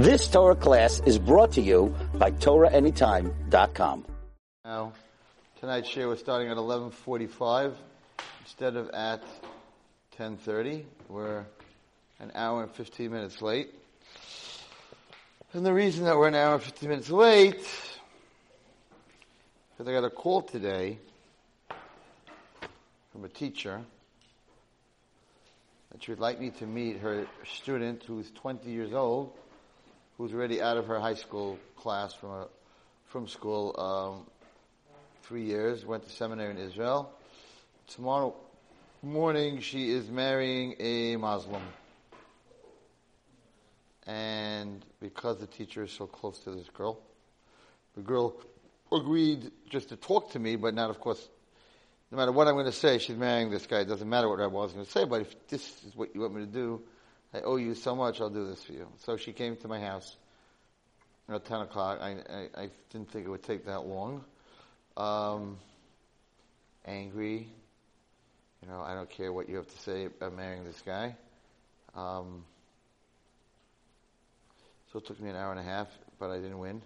This Torah class is brought to you by TorahAnytime.com. Now, tonight's share was starting at 11:45 instead of at 10:30. We're an hour and 15 minutes late. And the reason that we're an hour and 15 minutes late is because I got a call today from a teacher that she would like me to meet her student who's 20 years old, who's already out of her high school class from a, from school, um, three years, went to seminary in Israel. Tomorrow morning she is marrying a Muslim. And because the teacher is so close to this girl, the girl agreed just to talk to me, but not, of course, no matter what I'm going to say, she's marrying this guy. It doesn't matter what I was going to say, but if this is what you want me to do, I owe you so much, I'll do this for you. So she came to my house at 10 o'clock. I, I, I didn't think it would take that long. Um, angry. You know, I don't care what you have to say about marrying this guy. Um, so it took me an hour and a half, but I didn't win.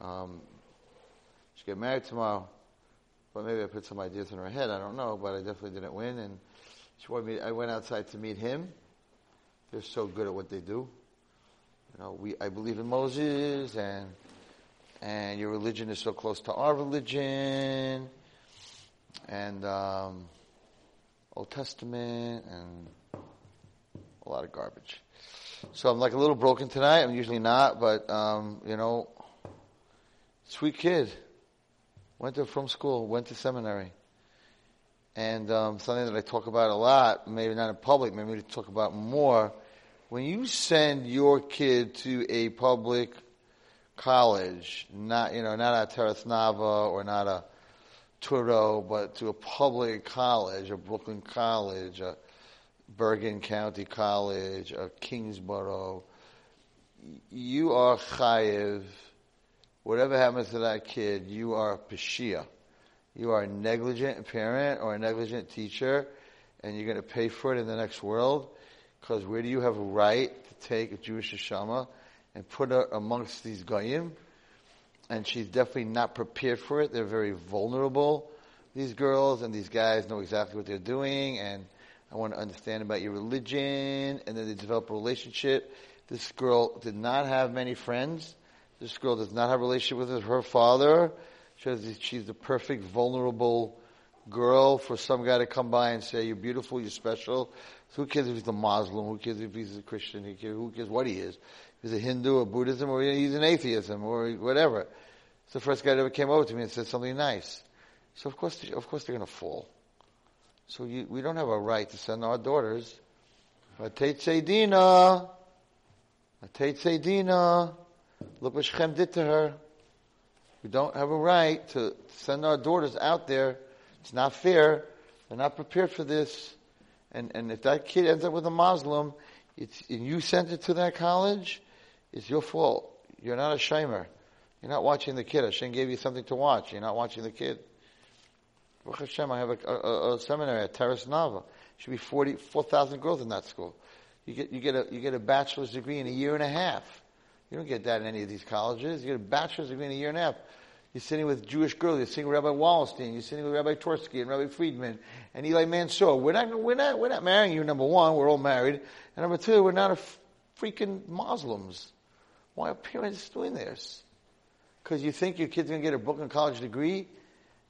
Um, she get married tomorrow. But maybe I put some ideas in her head. I don't know, but I definitely didn't win. And she wanted me. I went outside to meet him. They're so good at what they do. You know, we. I believe in Moses, and and your religion is so close to our religion, and um, Old Testament, and a lot of garbage. So I'm like a little broken tonight. I'm usually not, but um, you know, sweet kid went to from school, went to seminary. And um, something that I talk about a lot, maybe not in public, maybe we talk about more. When you send your kid to a public college, not you know, not a Toras Nava or not a Touro, but to a public college, a Brooklyn College, a Bergen County College, a Kingsborough, you are chayiv whatever happens to that kid, you are a pashia. You are a negligent parent or a negligent teacher, and you're going to pay for it in the next world. Because where do you have a right to take a Jewish Hashama and put her amongst these goyim? And she's definitely not prepared for it. They're very vulnerable. These girls and these guys know exactly what they're doing, and I want to understand about your religion, and then they develop a relationship. This girl did not have many friends this girl does not have a relationship with her father. She's the perfect vulnerable girl for some guy to come by and say, you're beautiful, you're special. So who cares if he's a Muslim? Who cares if he's a Christian? Who cares, who cares what he is? If he's a Hindu or Buddhism or he's an atheism or whatever. It's the first guy that ever came over to me and said something nice. So of course, of course they're going to fall. So you, we don't have a right to send our daughters. Seydina. Atate Seydina. Look what Shechem did to her. We don't have a right to send our daughters out there. It's not fair. They're not prepared for this. And, and if that kid ends up with a Muslim, it's, and you sent it to that college, it's your fault. You're not a shomer. You're not watching the kid. Hashem gave you something to watch. You're not watching the kid. Baruch Hashem, I have a, a, a seminary at Toras Nava. Should be 44,000 girls in that school. You get, you get a, you get a bachelor's degree in a year and a half. You don't get that in any of these colleges. You get a bachelor's degree in a year and a half. You're sitting with Jewish girls. You're sitting with Rabbi Wallerstein. You're sitting with Rabbi Torsky and Rabbi Friedman and Eli Mansour. We're not, we're not, we're not marrying you. Number one, we're all married, and number two, we're not freaking Muslims. Why are parents doing this? Because you think your kid's going to get a Brooklyn College degree,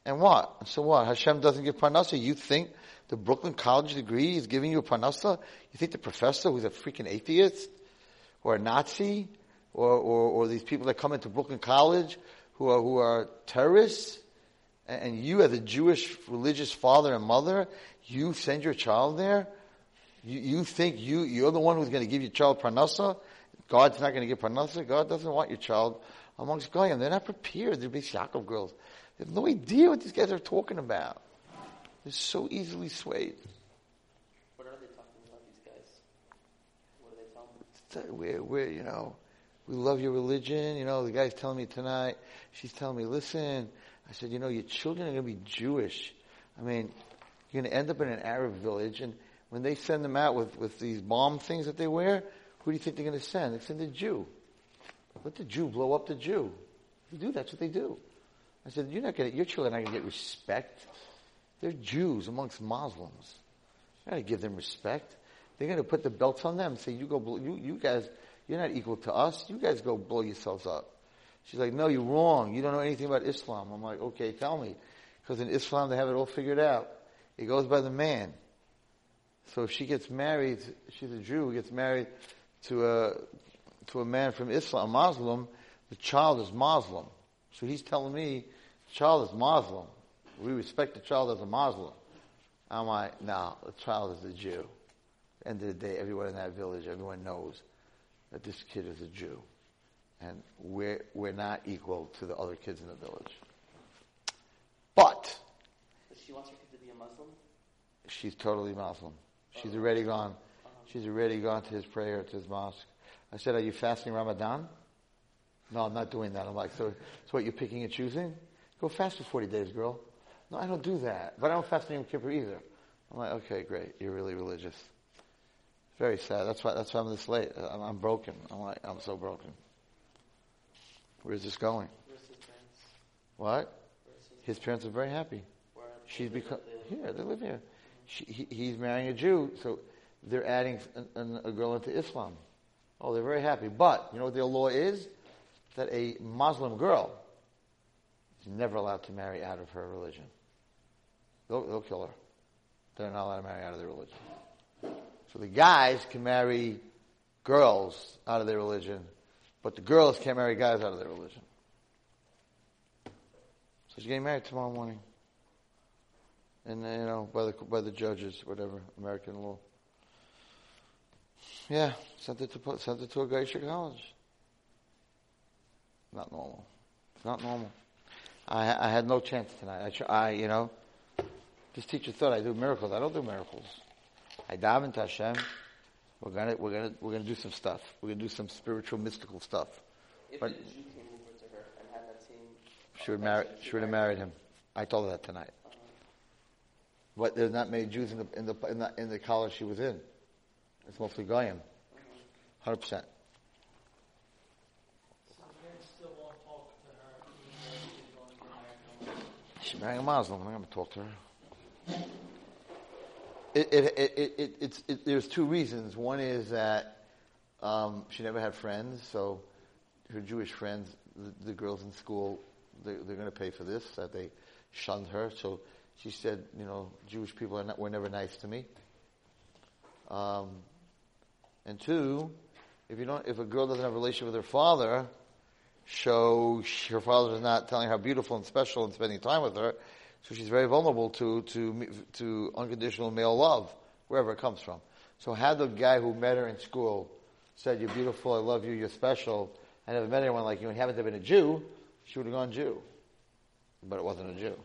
and what? So what? Hashem doesn't give parnasa. You think the Brooklyn College degree is giving you a parnasa? You think the professor who's a freaking atheist or a Nazi or, or, or these people that come into Brooklyn College who are, who are terrorists, and you as a Jewish religious father and mother, you send your child there? You, you think you, you're the one who's going to give your child parnasa? God's not going to give parnasa? God doesn't want your child amongst Goyim. They're not prepared. They're Bais Yaakov girls. They have no idea what these guys are talking about. They're so easily swayed. What are they talking about, these guys? What are they telling them? We're, we're, you know, we love your religion. You know, the guy's telling me tonight, she's telling me, listen, I said, you know, your children are going to be Jewish. I mean, you're going to end up in an Arab village, and when they send them out with, with these bomb things that they wear, Who do you think they're going to send? They send a Jew. Let the Jew blow up the Jew. They do. That's what they do. I said, you're not going to, your children aren't going to get respect. They're Jews amongst Muslims. You got to give them respect. They're going to put the belts on them and say, you go, you, you guys, you're not equal to us. You guys go blow yourselves up. She's like, no, you're wrong. You don't know anything about Islam. I'm like, okay, tell me. Because in Islam, they have it all figured out. It goes by the man. So if she gets married, she's a Jew, who gets married to a, to a man from Islam, a Muslim, the child is Muslim. So he's telling me, the child is Muslim. We respect the child as a Muslim. I'm like, no, the child is a Jew. End of the day, everyone in that village, everyone knows that this kid is a Jew. And we're, we're not equal to the other kids in the village. But she wants her kid to be a Muslim? she's totally Muslim. She's oh. already gone. Uh-huh. She's already gone to his prayer, to his mosque. I said, are you fasting Ramadan? No, I'm not doing that. I'm like, so, so what, you're picking and choosing? Go fast for 40 days, girl. No, I don't do that. But I don't fast Yom Kippur either. I'm like, okay, great. You're really religious. Very sad. That's why, that's why I'm this late. I'm, I'm broken. I'm like, I'm so broken. Where's this going? Where's his? What? His, parents are very happy. She's become here. They live here. She, he, he's marrying a Jew, so they're adding an, a girl into Islam. Oh, they're very happy. But you know what their law is? That a Muslim girl is never allowed to marry out of her religion. They'll, they'll kill her. They're not allowed to marry out of their religion. So the guys can marry girls out of their religion, but the girls can't marry guys out of their religion. So she's getting married tomorrow morning and uh, you know by the by the judges, whatever American law. Yeah, sent it to sent it to a goyishe college. Not normal. It's not normal. I I had no chance tonight. I I you know, this teacher thought I do miracles. I don't do miracles. I daven to Hashem. We're gonna we're gonna we're gonna do some stuff. We're gonna do some spiritual mystical stuff. If but- a Jew came over to her and had that same. She would marry. She would have married him. I told her that tonight. Uh-huh. But there's not many Jews in the in the in the, in the college she was in. It's mostly goyim. Uh-huh. Hundred percent. She's marrying a Muslim. I'm not going to talk to her. It, it, it, it, there's two reasons. One is that um, she never had friends, so her Jewish friends, the, the girls in school, they, they're going to pay for this. That they shunned her. So she said, you know, Jewish people are not, were never nice to me. Um, and two, if you don't, if a girl doesn't have a relationship with her father, so her father is not telling her how beautiful and special and spending time with her, so she's very vulnerable to to to unconditional male love wherever it comes from. So had the guy who met her in school said, "You're beautiful, I love you, you're special," I never met anyone like you, and haven't been a Jew, she would have gone Jew, but it wasn't a Jew.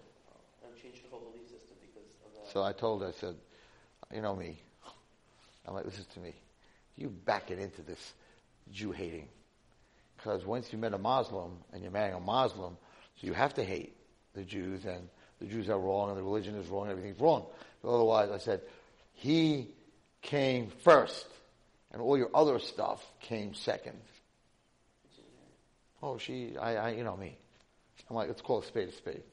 And changed her whole belief system because of that. So I told her, I said, you know me. I'm like, listen to me. You back it into this Jew hating. Because once you met a Muslim and you're marrying a Muslim, so you have to hate the Jews and the Jews are wrong and the religion is wrong and everything's wrong. But otherwise, I said, he came first and all your other stuff came second. Oh, she, I, I, you know me. I'm like, let's call a spade a spade.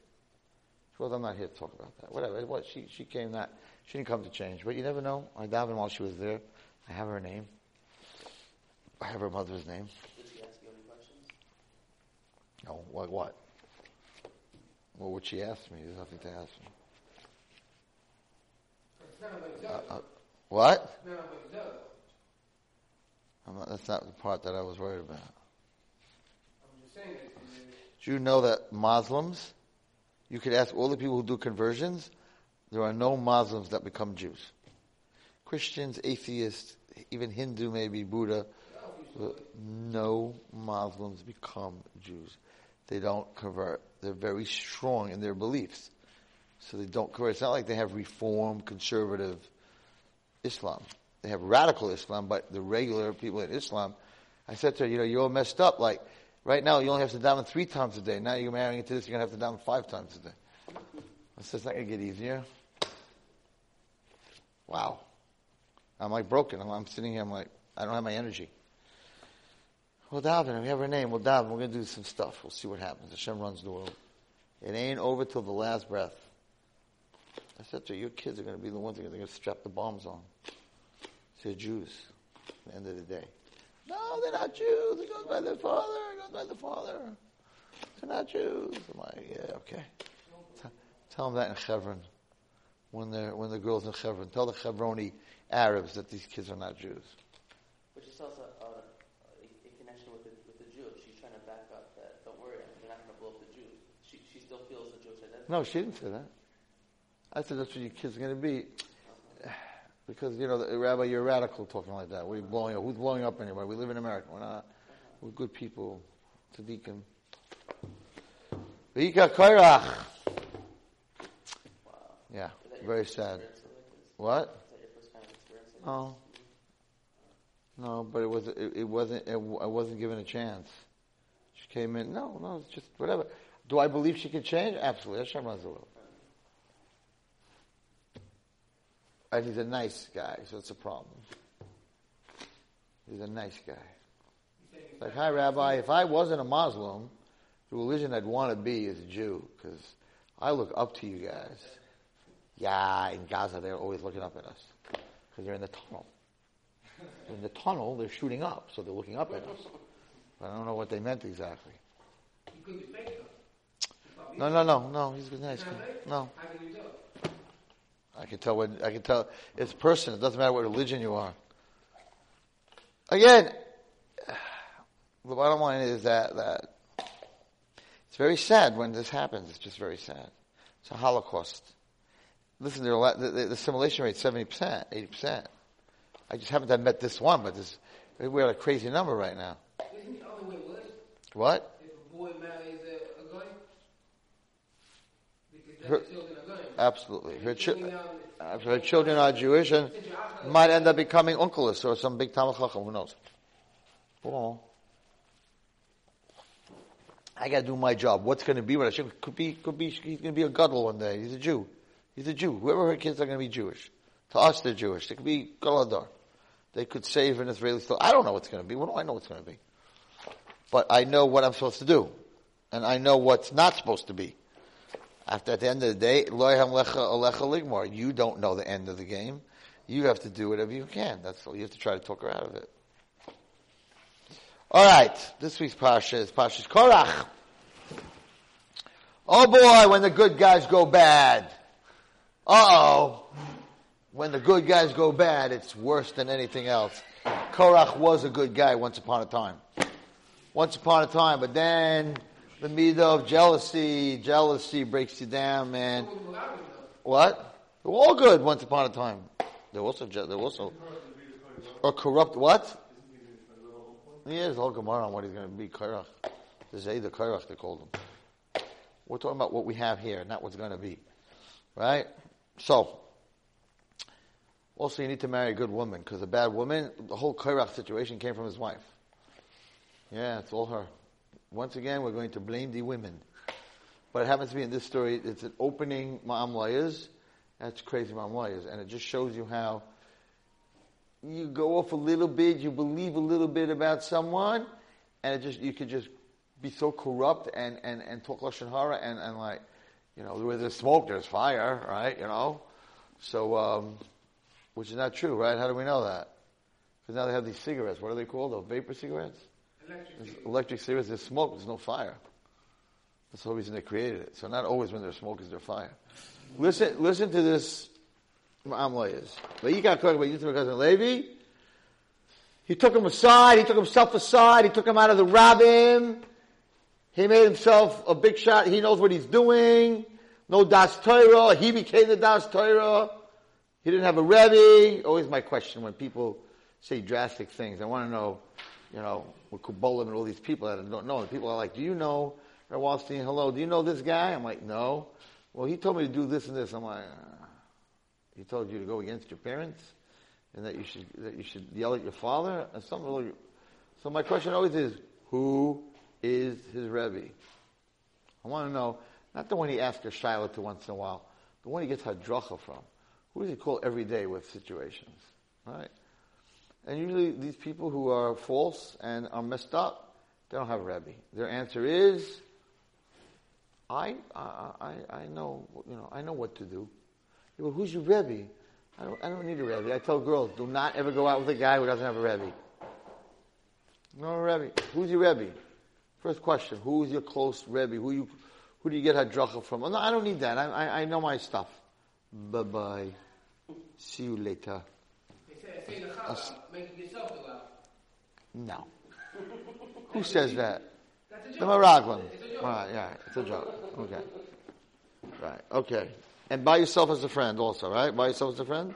Well, I'm not here to talk about that. Whatever. What she she came that she didn't come to change, but you never know. I davened while she was there. I have her name. I have her mother's name. Did she ask you any questions? No, what what? Well, what she asked me? There's nothing to ask me. Uh, uh, what? I'm not, that's not the part that I was worried about. Do you know that Muslims? You could ask all the people who do conversions. There are no Muslims that become Jews. Christians, atheists, even Hindu, maybe Buddha. No Muslims become Jews. They don't convert. They're very strong in their beliefs. So they don't. It's not like they have reform, conservative Islam. They have radical Islam, but the regular people in Islam, I said to her, you know, you're all messed up. Like, right now you only have to daven three times a day. Now you're marrying into this, you're going to have to daven five times a day. I said, it's not going to get easier. Wow. I'm like broken. I'm, I'm sitting here, I'm like, I don't have my energy. We'll daven. We have her name. We'll daven. We're going to do some stuff. We'll see what happens. Hashem runs the world. It ain't over till the last breath. I said to her, your kids are going to be the ones that are going to strap the bombs on. They're Jews at the end of the day. No, they're not Jews. It goes by their father. It goes by the father. They're not Jews. I'm like, yeah, okay. T- tell them that in Hebron. When, they're, when the girls in Hebron. Tell the Hebroni Arabs that these kids are not Jews. But she still has a, a, a connection with the, with the Jew. She's trying to back up that, don't worry, they're not going to blow up the Jews. She, she still feels the Jewish identity. No, she didn't say that. I said that's what your kids are going to be. Because, you know, the, Rabbi, you're radical talking like that. We're blowing up. Who's blowing up anyway? We live in America. We're not. We're good people. Tzaddikim. Vayikach Korach. Yeah, very sad. What? experiencing No. But it was it, it wasn't it, I wasn't given a chance. She came in. No, no, it's just whatever. Do I believe she can change? Absolutely. Hashem runs the world. And he's a nice guy, so it's a problem. He's a nice guy. Like, hi, Rabbi. If I wasn't a Muslim, the religion I'd want to be is Jew, because I look up to you guys. Yeah, in Gaza, they're always looking up at us, because they're in the tunnel. In the tunnel, they're shooting up, so they're looking up at us. I don't know what they meant exactly. He could be fake though. No, no, no, no. He's a nice guy. No, How can you tell? I can tell what I can tell. It's person. It doesn't matter what religion you are. Again, the bottom line is that that it's very sad when this happens. It's just very sad. It's a Holocaust. Listen, there lot, the, the, assimilation rate seventy percent, eighty percent. I just haven't met this one, but this we're at a crazy number right now. Isn't the other way worse? What? If a boy marries a, a guy? Her- children. Absolutely. Her, chi- Children are- uh, her children are Jewish and might end up becoming uncleus or some big Talmud Chacham. Who knows? Well, I got to do my job. What's going to be? What Hashem could be? Could be? He's going to be a gadol one day. He's a Jew. He's a Jew. Whoever her kids are going to be Jewish. To us, they're Jewish. They could be galadar. They could save an Israeli still. I don't know what's going to be. What do I know what's going to be? But I know what I'm supposed to do, and I know what's not supposed to be. After at the end of the day. You don't know the end of the game. You have to do whatever you can. That's all. You have to try to talk her out of it. All right. This week's pasha is Pasha's Korach. Oh boy, when the good guys go bad. Uh oh. When the good guys go bad, it's worse than anything else. Korach was a good guy once upon a time. Once upon a time, but then the midah of jealousy, jealousy breaks you down, man. What? They were all good once upon a time. They were also, they were also, or corrupt, what? Yeah, there's a whole Gemara on what he's going to be, Korach. The Zayda Korach, they called him. We're talking about what we have here, not what's going to be. Right? So, also you need to marry a good woman, because a bad woman, the whole Korach situation came from his wife. Yeah, it's all her. Once again, we're going to blame the women. But it happens to be in this story, it's an opening Ma'am Layas. That's crazy Ma'am Layas. And it just shows you how you go off a little bit, you believe a little bit about someone, and it just, you could just be so corrupt and, and, and talk Lashon Hara and, and like, you know, where there's smoke, there's fire, right? You know? So, um, which is not true, right? How do we know that? Because now they have these cigarettes. What are they called? Those vapor cigarettes? There's electric cigarettes, there's smoke, there's no fire. That's the whole reason they created it. So not always when there's smoke is there fire. Listen, listen to this. Ma'am is. But you got talking about Yitzhak cousin Levi. He took him aside. He took himself aside. He took him out of the rabbim. He made himself a big shot. He knows what he's doing. No das Torah. He became the das Torah. He didn't have a rebbe. Always my question when people say drastic things. I want to know, you know, with Kubolim and all these people that I don't know. And people are like, do you know Rabbi Wallstein? Hello, do you know this guy? I'm like, no. Well, he told me to do this and this. I'm like, uh, he told you to go against your parents and that you should that you should yell at your father and something. Really, so my question always is, who is his rebbe? I want to know not the one he asks a shiloh to once in a while, the one he gets hadracha from. Who does he call every day with situations, right? And usually these people who are false and are messed up, they don't have a Rebbe. Their answer is, I, I, I, I know, you know, I know what to do. Go, who's your Rebbe? I don't, I don't need a Rebbe. I tell girls, do not ever go out with a guy who doesn't have a Rebbe. No Rebbe. Who's your Rebbe? First question, who is your close Rebbe? Who you, who do you get hadracha from? Oh, no, I don't need that. I, I, I know my stuff. Bye bye. See you later. Law. No. Who says that? The. It's. Right, yeah, it's a joke. Okay. Right, okay. And buy yourself as a friend also, right? Buy yourself as a friend?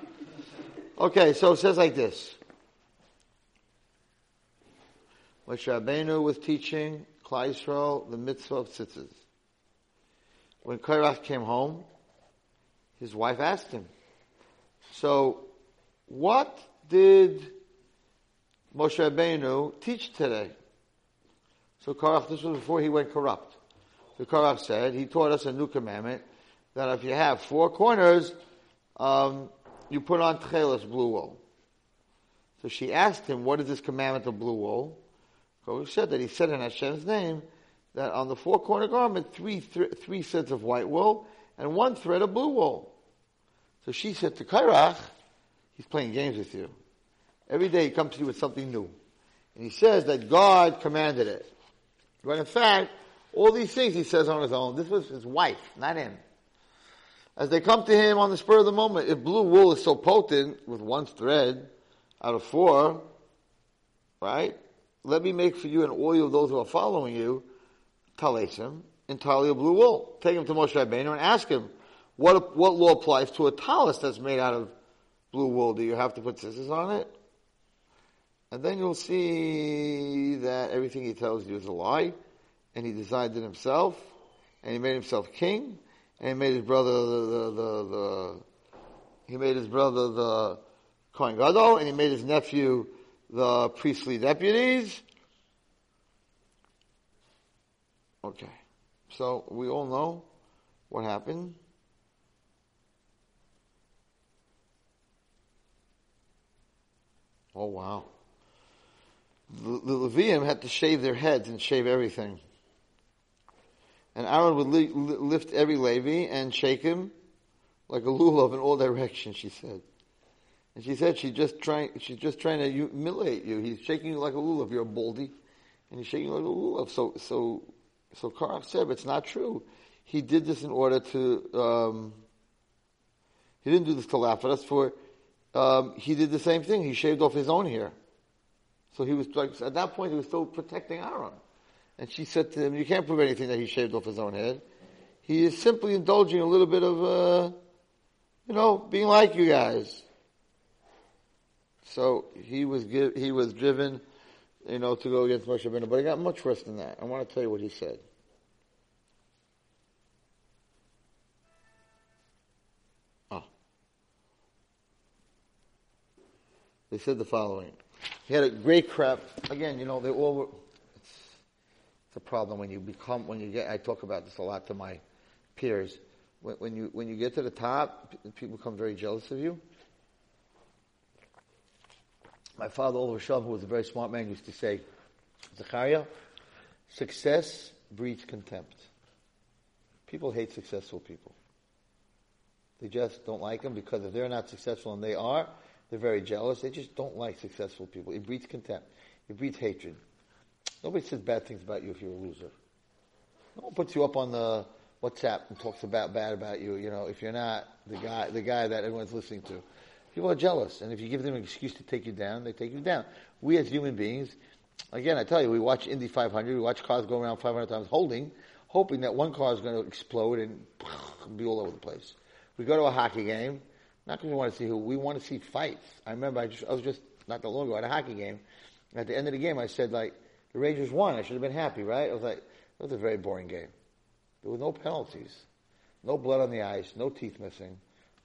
Okay, so it says like this. Moshe Rabbeinu was teaching Yisrael the mitzvah of tzitzis. When Korach came home, his wife asked him, so what did Moshe Rabbeinu teach today? So Korach, this was before he went corrupt. The Korach said, he taught us a new commandment, that if you have four corners, um, you put on techeles, blue wool. So she asked him, what is this commandment of blue wool? Korach said that he said in Hashem's name, that on the four corner garment, three, th- three threads of white wool, and one thread of blue wool. So she said to Korach, he's playing games with you. Every day he comes to you with something new. And he says that God commanded it. But in fact, all these things he says on his own, this was his wife, not him. As they come to him on the spur of the moment, if blue wool is so potent with one thread out of four, right? Let me make for you and all of those who are following you, talesim, entirely of blue wool. Take him to Moshe Rabbeinu and ask him, what, what law applies to a talus that's made out of blue wool? Do you have to put tzitzis on it? And then you'll see that everything he tells you is a lie, and he designed it himself, and he made himself king, and he made his brother the, the, the, the he made his brother the Kohen Gadol, and he made his nephew the priestly deputies. Okay. So we all know what happened. Oh wow. The, the Leviim had to shave their heads and shave everything. And Aaron would li- li- lift every Levi and shake him like a lulav in all directions, she said. And she said she's just trying, she's just trying to humiliate you. He's shaking you like a lulav. You're a baldy. And he's shaking you like a lulav. So, so, so Korach said, it's not true. He did this in order to, um, he didn't do this to laugh at us for, um, he did the same thing. He shaved off his own hair. So he was like, at that point, he was still protecting Aaron. And she said to him, you can't prove anything that he shaved off his own head. He is simply indulging a little bit of, uh, you know, being like you guys. So he was give, he was driven, you know, to go against Moshe Rabbeinu. But he got much worse than that. I want to tell you what he said. They said the following. He had a great crap. Again, you know, they all were, it's, it's a problem when you become, when you get, I talk about this a lot to my peers. When, when you, when you get to the top, people become very jealous of you. My father, Oliver Shav, who was a very smart man, used to say, Zachariah, success breeds contempt. People hate successful people. They just don't like them because if they're not successful and they are, they're very jealous. They just don't like successful people. It breeds contempt. It breeds hatred. Nobody says bad things about you if you're a loser. No one puts you up on the WhatsApp and talks about bad about you. You know, if you're not the guy, the guy that everyone's listening to. People are jealous, and if you give them an excuse to take you down, they take you down. We as human beings, again, I tell you, we watch Indy 500, we watch cars go around 500 times holding, hoping that one car is going to explode and be all over the place. We go to a hockey game, not because we want to see who, we want to see fights. I remember I, just, I was just not that long ago at a hockey game. At the end of the game, I said, like, the Rangers won. I should have been happy, right? I was like, that was a very boring game. There were no penalties, no blood on the ice, no teeth missing,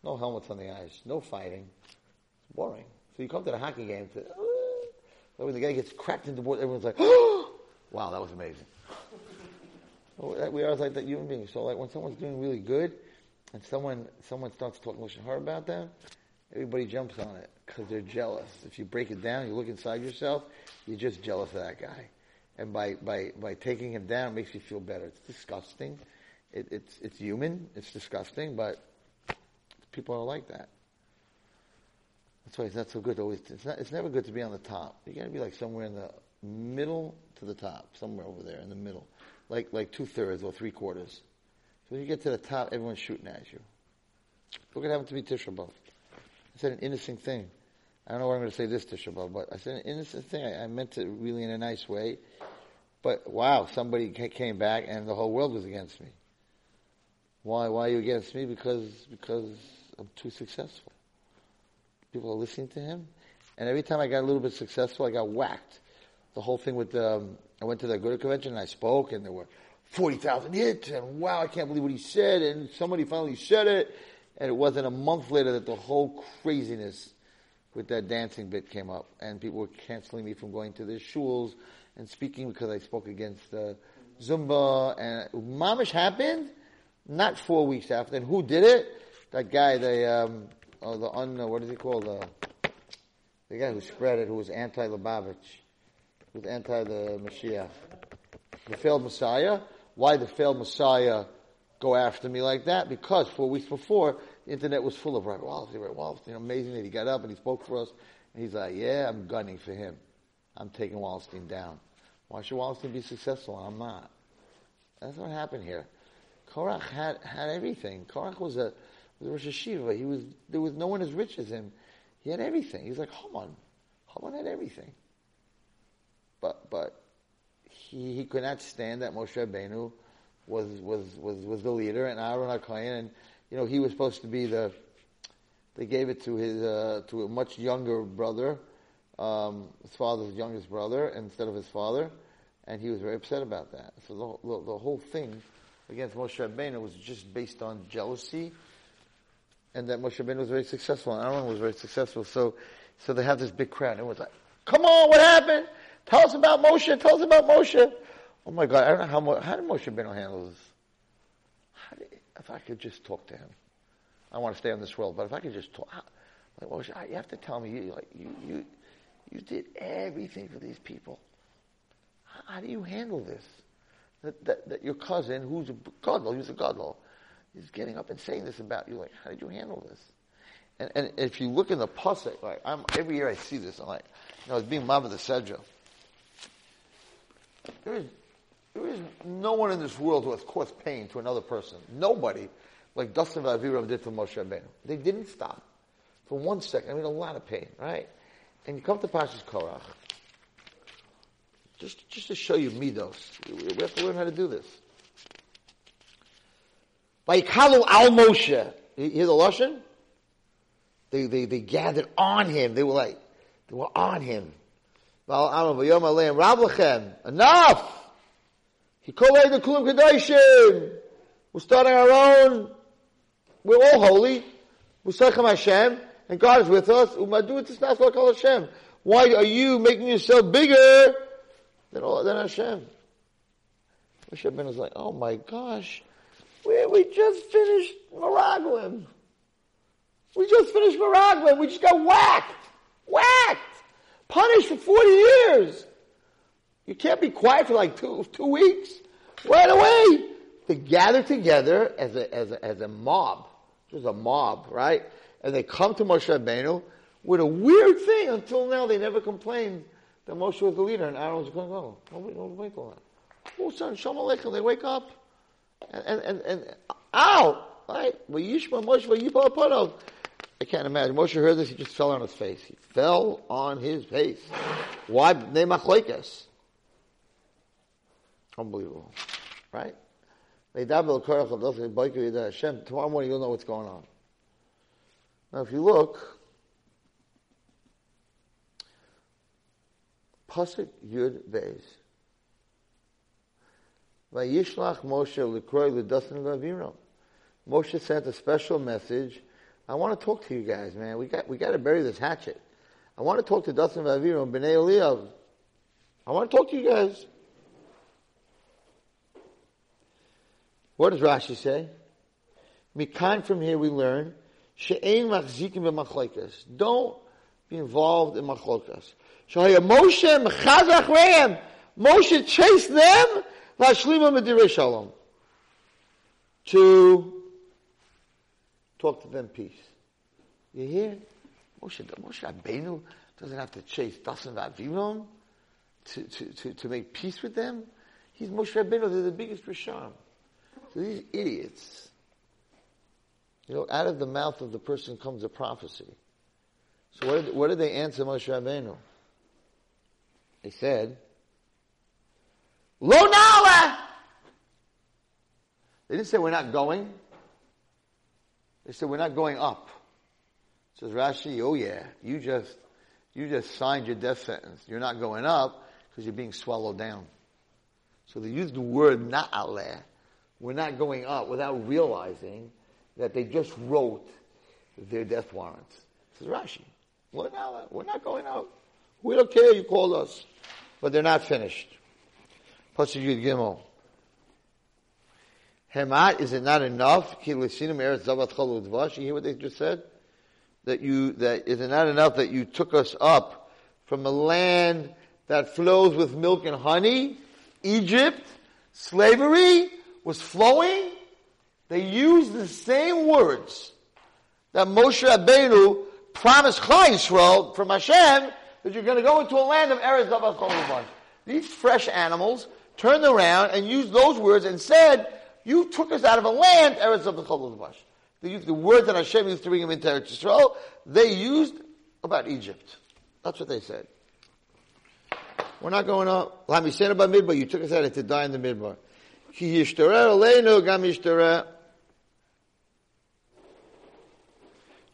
no helmets on the ice, no fighting. It's boring. So you come to the hockey game to, uh, when the guy gets cracked into board, everyone's like, wow, that was amazing. We are like that human beings. So like when someone's doing really good, and someone someone starts talking Lashon Hara about them, Everybody jumps on it because they're jealous. If you break it down, you look inside yourself, you're just jealous of that guy. And by, by, by taking him down, makes you feel better. It's disgusting. It, it's, it's human. It's disgusting, but people are like that. That's why it's not so good. Always, it's not. It's never good to be on the top. You got to be like somewhere in the middle to the top, somewhere over there in the middle, like like two thirds or three quarters. So when you get to the top, everyone's shooting at you. Look what happened to me Tisha B'av. I said an innocent thing. I don't know what I'm going to say this Tisha B'av, but I said an innocent thing. I, I meant it really in a nice way. But wow, somebody came back and the whole world was against me. Why? Why are you against me? Because because I'm too successful. People are listening to him, and every time I got a little bit successful, I got whacked. The whole thing with um, I went to the Aguda convention and I spoke, and there were forty thousand hits, and wow, I can't believe what he said, and somebody finally said it, and it wasn't a month later that the whole craziness with that dancing bit came up, and people were canceling me from going to their shuls and speaking because I spoke against uh, Zumba, and Mamish happened not four weeks after. And who did it? That guy, the um, oh, the un, uh, what is he called? Uh, the guy who spread it, who was anti-Lubavitch, who was anti the Mashiach, the failed Messiah. Why the failed Messiah go after me like that? Because four weeks before, the internet was full of Rabbi Wallerstein, Rabbi know, Amazing that he got up and he spoke for us. And he's like, yeah, I'm gunning for him. I'm taking Wallerstein down. Why should Wallerstein be successful? I'm not. That's what happened here. Korach had, had everything. Korach was a, was a Rosh Hashiva. He was, there was no one as rich as him. He had everything. He was like Haman. Haman had everything. But, but he, he could not stand that Moshe Rabbeinu was, was, was, was the leader and Aaron HaKohen and, you know, he was supposed to be the, they gave it to his, uh, to a much younger brother, um, his father's youngest brother instead of his father, and he was very upset about that. So the, the, the whole thing against Moshe Rabbeinu was just based on jealousy, and that Moshe Rabbeinu was very successful, and Aaron was very successful. So, so they have this big crowd. And it was like, "Come on, what happened? Tell us about Moshe. Tell us about Moshe." Oh my God, I don't know how how did Moshe Rabbeinu handle this? Did, if I could just talk to him, I want to stay in this world, but if I could just talk, like Moshe, you have to tell me, you like you you you did everything for these people. How, how do you handle this? that, that, that your cousin, who's a gadol, who's a gadol, is getting up and saying this about you. Like, how did you handle this? And, and if you look in the pasuk, like I'm every year I see this. I'm like, you know, it's being of the sedra. There is, there is no one in this world who has caused pain to another person. Nobody, like Dasan v'Aviram did to Moshe Rabbeinu. They didn't stop for one second. I mean, a lot of pain, right? And you come to Pashas Korach, just, just to show you midos. We have to learn how to do this. Vayikalu al Moshe. You hear the Lashon? They, they, they gathered on him. They were like, they were on him. Enough! He called the Kulam Kadashim. We're starting our own. We're all holy. We're Hashem. And God is with us. Why are you making yourself bigger than, all, than Hashem. Moshe Rabbeinu was like, oh my gosh, we, we just finished Meraglim. We just finished Meraglim. We just got whacked. Whacked. Punished for 40 years. You can't be quiet for like two, two weeks. Right away. They gather together as a, as a, as a mob. Just a mob, right? And they come to Moshe Rabbeinu with a weird thing. Until now, they never complained that Moshe was the leader and Aaron was going, oh, nobody, nobody wait till that. Oh, son, Shalom Aleichem, they wake up. And, and, and, and ow! Right? Vayishma Moshe Vayipa Apanov. I can't imagine. Moshe heard this, he just fell on his face. He fell on his face. Why? Neimachloikas. Unbelievable. Right? Tomorrow morning you'll know what's going on. Now if you look, Pasuk Yud Beis. Vayishlach Moshe l'kroy l'dasan v'aviram. Moshe sent a special message. I want to talk to you guys, man. We got we got to bury this hatchet. I want to talk to Dasan v'aviram b'nei Eliyav. I want to talk to you guys. What does Rashi say? Mikan from here we learn She'ein machzikim b'machlokas. Don't be involved in machlokas. Shahaya Moshe mechazach reim. Moshe chased them v'ashlima medirei shalom. To talk to them peace. You hear? Moshe, Moshe Rabbeinu doesn't have to chase Dasan v'Aviram to, to, to, to make peace with them. He's Moshe Rabbeinu. They're the biggest Risham. So these idiots, you know, out of the mouth of the person comes a prophecy. So what did, what did they answer Moshe Rabbeinu? They said, Lo na'aleh! They didn't say we're not going. They said we're not going up. Says Rashi, oh yeah, you just, you just signed your death sentence. You're not going up because you're being swallowed down. So they used the word na'aleh. We're not going up without realizing that they just wrote their death warrants. Says Rashi, we're not, we're not going up. We don't care, you called us. But they're not finished. Pasuk Yud Gimel. Hemat, is it not enough? You hear what they just said? That you, that is it not enough that you took us up from a land that flows with milk and honey? Egypt, slavery was flowing. They used the same words that Moshe Rabbeinu promised Chai Yisrael from Hashem that you're going to go into a land of Eretz Zavat These fresh animals turned around and used those words and said, you took us out of a land, Eretz Zavat They used the words that Hashem used to bring him into Eretz Yisrael. They used about Egypt. That's what they said. We're not going up. Lami by Midbar. You took us out to die in the Midbar. Ki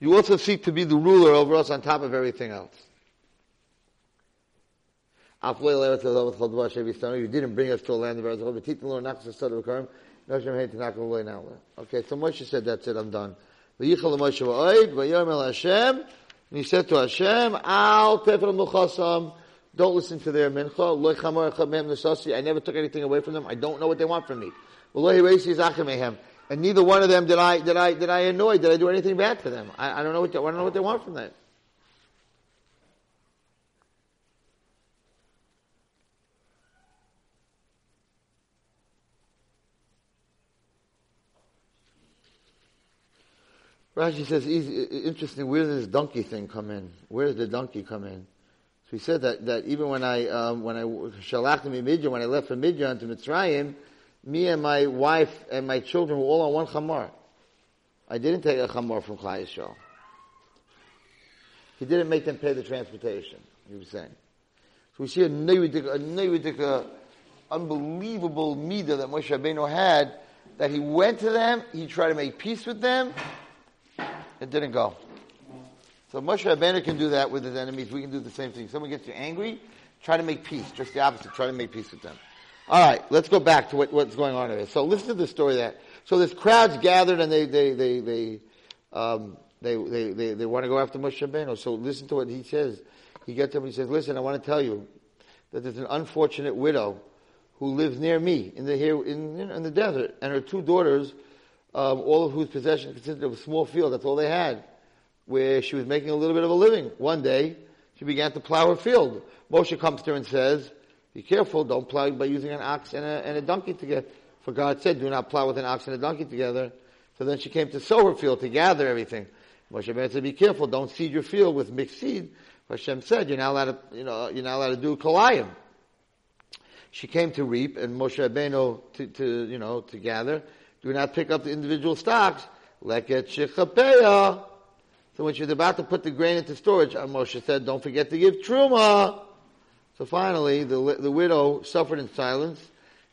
You also seek to be the ruler over us on top of everything else. You didn't bring us to a land of Eretz Okay, so Moshe said, that's it, I'm done. And he said to Hashem, Al don't listen to their mincha. I never took anything away from them. I don't know what they want from me. And neither one of them did I, did I, did I annoy, did I do anything bad to them. I, I don't know what, they, I don't know what they want from them. Rashi says, interesting, where does this donkey thing come in? Where does the donkey come in? So he said that, that even when I, um, when I, shalachtim Midyan, when I left from Midyan to Mitzrayim, me and my wife and my children were all on one chamar. I didn't take a chamar from Klai. He didn't make them pay the transportation, he was saying. So we see a neidik, unbelievable midah that Moshe Rabbeinu had, that he went to them, he tried to make peace with them, it didn't go. So Moshe Rabbeinu can do that with his enemies. We can do the same thing. Someone gets you angry, try to make peace. Just the opposite. Try to make peace with them. All right, let's go back to what, what's going on here. So listen to the story that. So this crowd's gathered and they they they they um, they, they, they, they want to go after Moshe Rabbeinu. So listen to what he says. He gets up and he says, "Listen, I want to tell you that there's an unfortunate widow who lives near me in the here in, in the desert, and her two daughters." Um, all of whose possession consisted of a small field. That's all they had, where she was making a little bit of a living. One day, she began to plow her field. Moshe comes to her and says, "Be careful! Don't plow by using an ox and a, and a donkey together." For God said, "Do not plow with an ox and a donkey together." So then she came to sow her field to gather everything. Moshe said, "Be careful! Don't seed your field with mixed seed." Hashem said, "You're not allowed to, you know, you're not allowed to do kolayim." She came to reap, and Moshe Rabbeinu to, to, you know, to gather do not pick up the individual stocks. Leket shechapeya. So when she was about to put the grain into storage, uh, Moshe said, don't forget to give truma. So finally, the, the widow suffered in silence,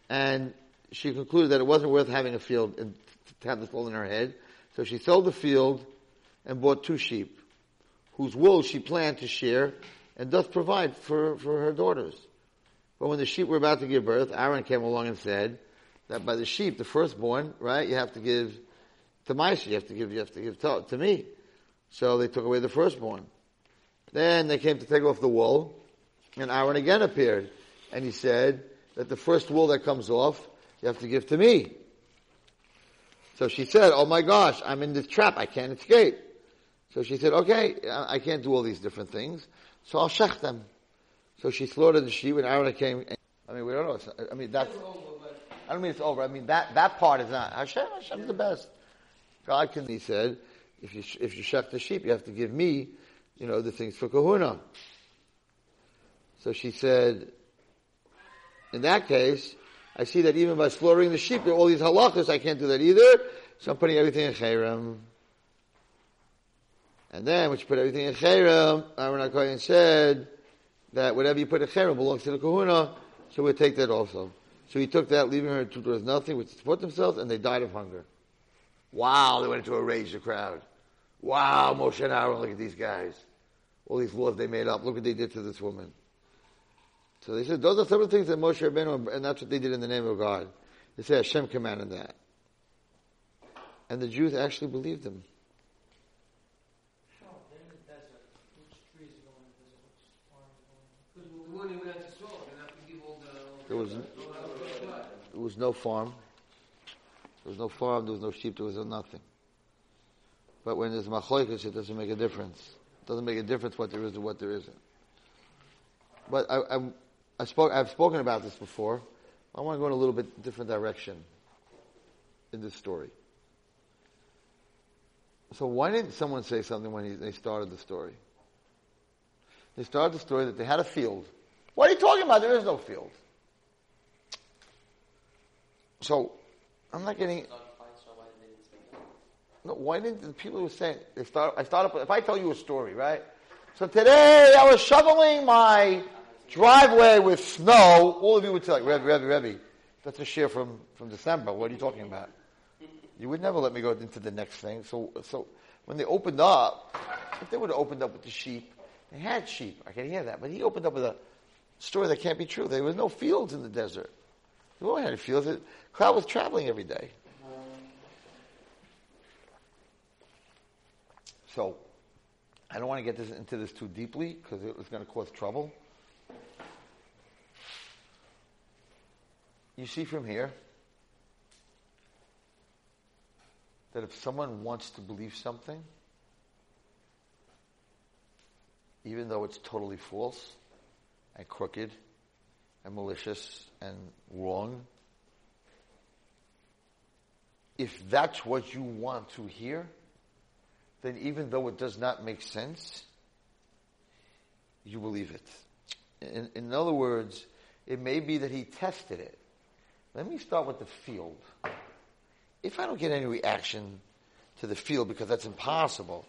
and she concluded that it wasn't worth having a field and to have this all in her head. So she sold the field and bought two sheep, whose wool she planned to share and thus provide for, for her daughters. But when the sheep were about to give birth, Aaron came along and said, that by the sheep, the firstborn, right, you have to give to Maisha, you have to give, you have to give to, to me. So they took away the firstborn. Then they came to take off the wool, and Aaron again appeared, and he said that the first wool that comes off, you have to give to me. So she said, oh my gosh, I'm in this trap, I can't escape. So she said, okay, I I can't do all these different things, so I'll shech them. So she slaughtered the sheep, and Aaron came. And, I mean, we don't know. I mean, that's. I don't mean it's over. I mean that that part is not Hashem. Hashem's the best. God can. He said, if you if you shech the sheep, you have to give me, you know, the things for Kahuna. So she said, in that case, I see that even by slaughtering the sheep, there are all these halachas. I can't do that either. So I'm putting everything in cherem. And then, when put everything in cherem, Aaron HaKoyen said that whatever you put in cherem belongs to the kahuna, so we'll take that also. So he took that, leaving her two doors nothing, which support themselves, and they died of hunger. Wow, they went into a rage, the crowd. Wow, Moshe and Aaron, look at these guys. All these laws they made up, look what they did to this woman. So they said, those are some of the things that Moshe Rabbeinu, and that's what they did in the name of God. They say Hashem commanded that. And the Jews actually believed them. Sure, they're in the desert. Which trees are going in the desert? Which farms are going in? because we won't even have to salt, and have to give all the. all There was, the- all the blood. There was no farm. There was no farm, there was no sheep, there was no nothing. But when there's machlokes, it doesn't make a difference. It doesn't make a difference what there is or what there isn't. But I, I, I spoke, I've spoken about this before. I want to go in a little bit different direction in this story. So why didn't someone say something when he, they started the story? They started the story that they had a field. What are you talking about? There is no field. So, I'm not getting. No, why didn't the people who were saying they start? I start up. If I tell you a story, right? So today I was shoveling my driveway with snow. All of you would say, Rebbe, Rebbe, Rebbe, that's a share from from December. What are you talking about? You would never let me go into the next thing. So, so when they opened up, if they would have opened up with the sheep, they had sheep. I can hear that. But he opened up with a story that can't be true. There was no fields in the desert. There weren't any fields. The crowd was traveling every day. So, I don't want to get this, into this too deeply because it was going to cause trouble. You see from here that if someone wants to believe something, even though it's totally false and crooked and malicious and wrong, if that's what you want to hear, then even though it does not make sense, you believe it. In, in other words, it may be that he tested it. Let me start with the field. If I don't get any reaction to the field because that's impossible,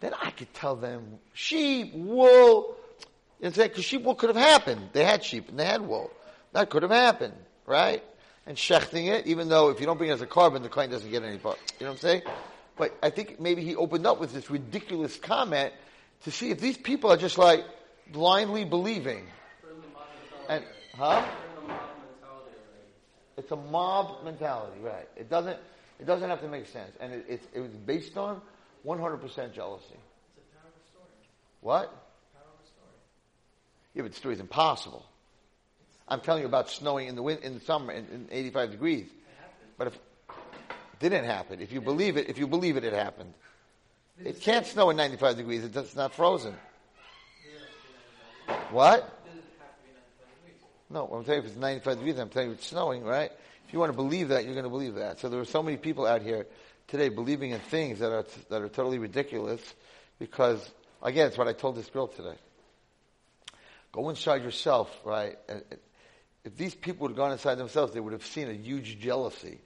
then I could tell them sheep, wool, because sheep wool could have happened. They had sheep and they had wool. That could have happened, right? And shechting it, even though if you don't bring it as a korban, the client doesn't get any part. You know what I'm saying? But I think maybe he opened up with this ridiculous comment to see if these people are just like blindly believing. Bring the mob And, huh? Bring the mob mentality already. It's a mob mentality, right? It doesn't, it doesn't have to make sense. And it, it's, it was based on 100% jealousy. It's a powerful story. What? Yeah, but the story's impossible. I'm telling you about snowing in the win- in the summer in, in 85 degrees. But if it didn't happen, if you believe it, if you believe it, it happened. It can't snow in 95 degrees. It- It's not frozen. What? Doesn't have to be 95 degrees. No, I'm telling you, if it's 95 degrees, I'm telling you it's snowing, right? If you want to believe that, you're going to believe that. So there are so many people out here today believing in things that are that are totally ridiculous, because again, it's what I told this girl today. Go inside yourself, right? And and if these people have gone inside themselves, they would have seen a huge jealousy.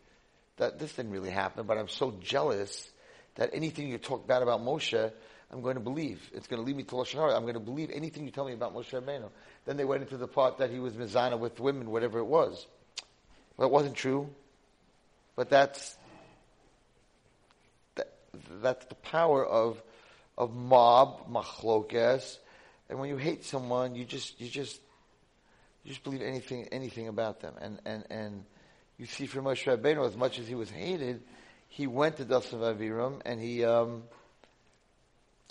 That this didn't really happen, but I'm so jealous that anything you talk bad about Moshe, I'm going to believe. It's going to lead me to Lashon Hara. I'm going to believe anything you tell me about Moshe Rabbeinu. Then they went into the part that he was mizana with women, whatever it was. Well, it wasn't true, but that's that, that's the power of of mob machlokes. And when you hate someone, you just you just you just believe anything anything about them. And and and you see from Moshe Rabbeinu, as much as he was hated, he went to Dasan v'Aviram and he um,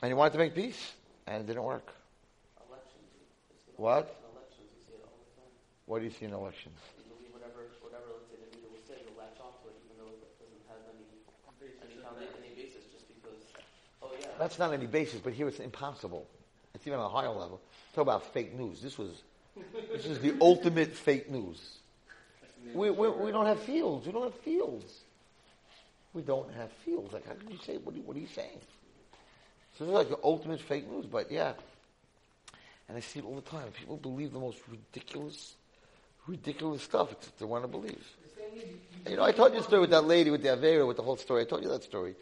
and he wanted to make peace, and it didn't work. Elections. you see it What? Elections, you see it all the time. What do you see in elections? Whatever, whatever, say, the leader will say, latch off to it, even though it doesn't have any, any, any basis, because, oh yeah, That's not any basis, but here it's impossible. It's even on a higher level. Talk about fake news. This was, this is the ultimate fake news. We, we, we don't have fields. We don't have fields. We don't have fields. Like, how can you say, what are you, what are you saying? So this is like the ultimate fake news, but yeah. And I see it all the time. People believe the most ridiculous, ridiculous stuff. They want to believe. You know, I told you the story with that lady with the Avera, with the whole story. I told you that story.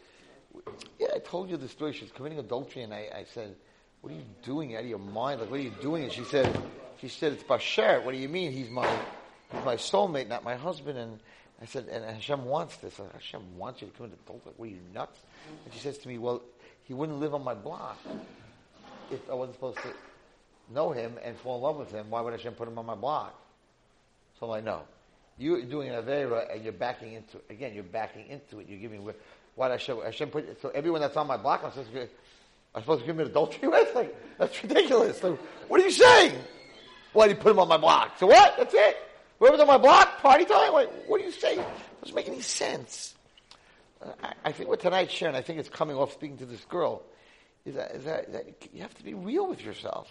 Yeah, I told you the story. She was committing adultery, and I, I said, "What are you doing out of your mind? Like, what are you doing?" And she said, "She said it's bashert. What do you mean? He's my, he's my soulmate, not my husband." And I said, "And Hashem wants this. Said, Hashem wants you to commit adultery. What are you nuts?" And she says to me, "Well, he wouldn't live on my block if I wasn't supposed to know him and fall in love with him. Why would Hashem put him on my block?" So I'm like, "No." You're doing an Avera and you're backing into again, you're backing into it. You're giving what Hashem, Hashem put so everyone that's on my block, I'm supposed to, I'm supposed to commit adultery with? Like, that's ridiculous. So, what are you saying? Why did you put him on my block? So what? That's it? Whoever's on my block, party time? What, what are you saying? It doesn't make any sense. Uh, I, I, think what tonight's sharing, I think it's coming off speaking to this girl, is that, is that, that you have to be real with yourself.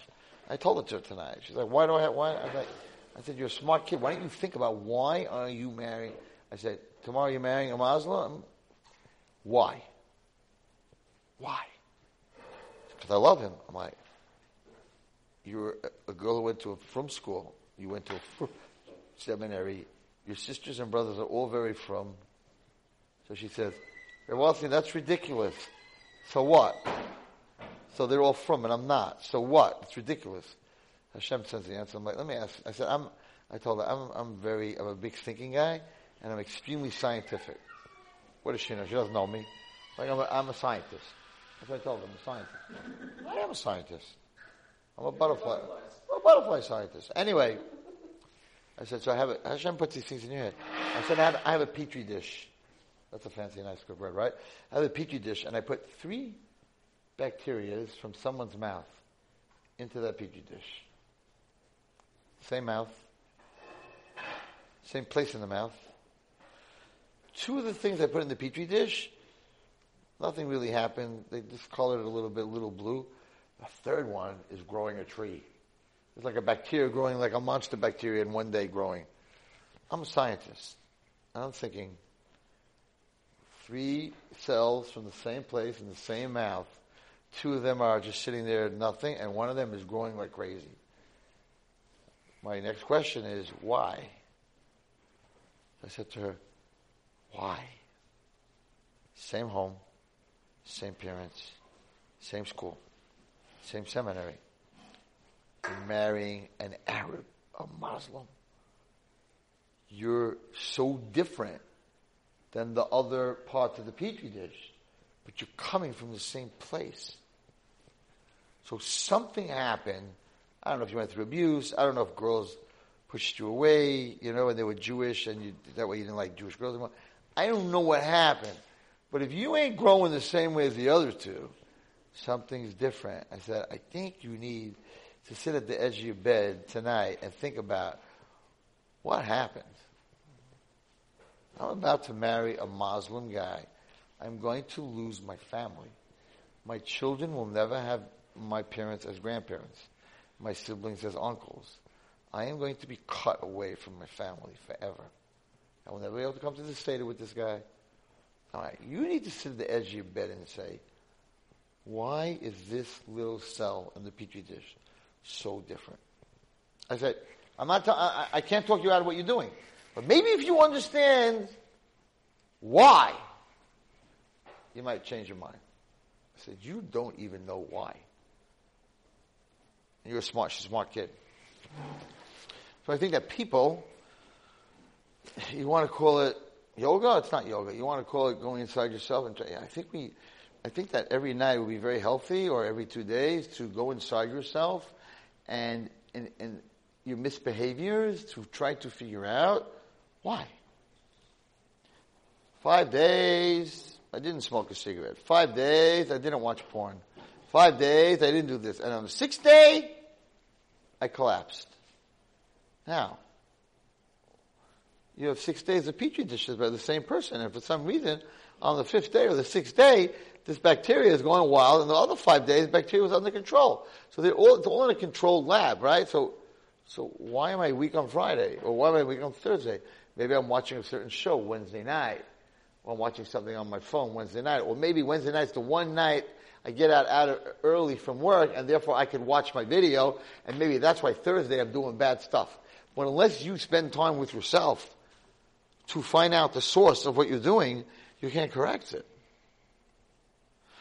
I told it to her tonight. She's like, why do I have, why? I like, I said, you're a smart kid. Why don't you think about why are you marrying? I said, tomorrow you're marrying a Muslim? Why? Why? Because I love him. I'm like, you're a girl who went to a frum school. You went to a seminary. Your sisters and brothers are all very frum. So she says, well, that's ridiculous. So what? So they're all frum, and I'm not. So what? It's ridiculous. Hashem sends the answer. I'm like, let me ask. I said, I'm, I told her, I'm, I'm very, I'm a big thinking guy, and I'm extremely scientific. What does she know? She doesn't know me. Like, I'm a, I'm a scientist. That's what I told her, I'm a scientist. I am a scientist. I'm a butterfly. I'm a butterfly scientist. Anyway, I said, so I have a, Hashem puts these things in your head. I said, I have, I have a petri dish. That's a fancy, nice good word, right? I have a petri dish, and I put three bacteria from someone's mouth into that petri dish. Same mouth. Same place in the mouth. Two of the things I put in the petri dish, nothing really happened. They just colored it a little bit, a little blue. The third one is growing a tree. It's like a bacteria growing, like a monster bacteria in one day growing. I'm a scientist. And I'm thinking, three cells from the same place in the same mouth. Two of them are just sitting there, nothing, and one of them is growing like crazy. My next question is, why? I said to her, why? Same home, same parents, same school, same seminary. Marrying an Arab, a Muslim. You're so different than the other parts of the petri dish, but you're coming from the same place. So something happened I don't know if you went through abuse. I don't know if girls pushed you away, you know, and they were Jewish and you, that way you didn't like Jewish girls anymore. I don't know what happened. But if you ain't growing the same way as the other two, something's different. I said, I think you need to sit at the edge of your bed tonight and think about what happened. I'm about to marry a Muslim guy. I'm going to lose my family. My children will never have my parents as grandparents my siblings as uncles. I am going to be cut away from my family forever. I will never be able to come to the Seder with this guy. All right, you need to sit at the edge of your bed and say, why is this little cell in the petri dish so different? I said, I'm not. I, I can't talk you out of what you're doing, but maybe if you understand why, you might change your mind. I said, you don't even know why. And You're a smart. She's a smart kid. So I think that people, you want to call it yoga. It's not yoga. You want to call it going inside yourself. And I think we, I think that every night would be very healthy, or every two days, to go inside yourself and and, and your misbehaviors to try to figure out why. Five days, I didn't smoke a cigarette. Five days, I didn't watch porn. Five days, I didn't do this. And on the sixth day, I collapsed. Now, you have six days of petri dishes by the same person, and for some reason, on the fifth day or the sixth day, this bacteria is going wild, and the other five days, bacteria was under control. So they're all, it's all in a controlled lab, right? So, so why am I weak on Friday? Or why am I weak on Thursday? Maybe I'm watching a certain show Wednesday night. Or I'm watching something on my phone Wednesday night. Or maybe Wednesday night's the one night I get out, out early from work, and therefore I can watch my video, and maybe that's why Thursday I'm doing bad stuff. But unless you spend time with yourself to find out the source of what you're doing, you can't correct it.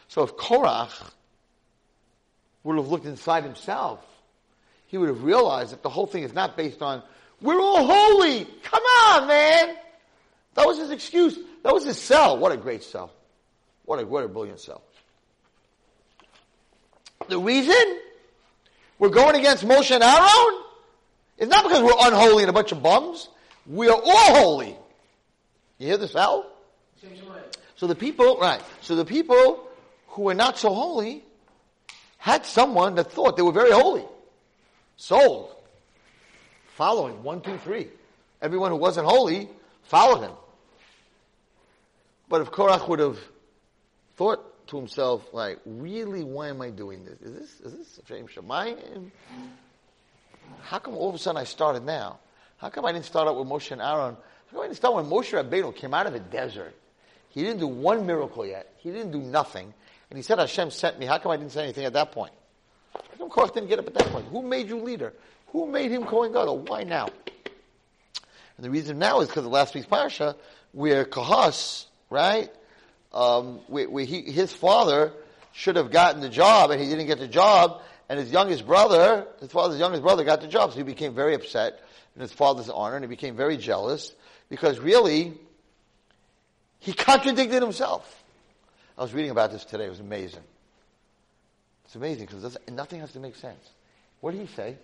So if Korach would have looked inside himself, he would have realized that the whole thing is not based on, we're all holy! Come on, man! That was his excuse. That was his cell. What a great cell. What a, what a brilliant cell. The reason we're going against Moshe and Aaron is not because we're unholy and a bunch of bums. We are all holy. You hear the cell? So the people, right, so the people who were not so holy had someone that thought they were very holy. Sold. Following. One, two, three. Everyone who wasn't holy followed him. But if Korach would have thought to himself, like, really, why am I doing this? Is this, is this Shem Shemayim? How come all of a sudden I started now? How come I didn't start out with Moshe and Aaron? Didn't start when Moshe Rabbeinu came out of the desert? He didn't do one miracle yet. He didn't do nothing. And he said, Hashem sent me. How come I didn't say anything at that point? How come Korach didn't get up at that point? Who made you leader? Who made him Kohen Gadol? Why now? And the reason now is because of last week's parsha, where Kahas, right, um, where, where he, his father should have gotten the job and he didn't get the job, and his youngest brother, his father's youngest brother got the job, so he became very upset in his father's honor, and he became very jealous, because really, he contradicted himself. I was reading about this today. It was amazing. It's amazing because nothing has to make sense. What did he say?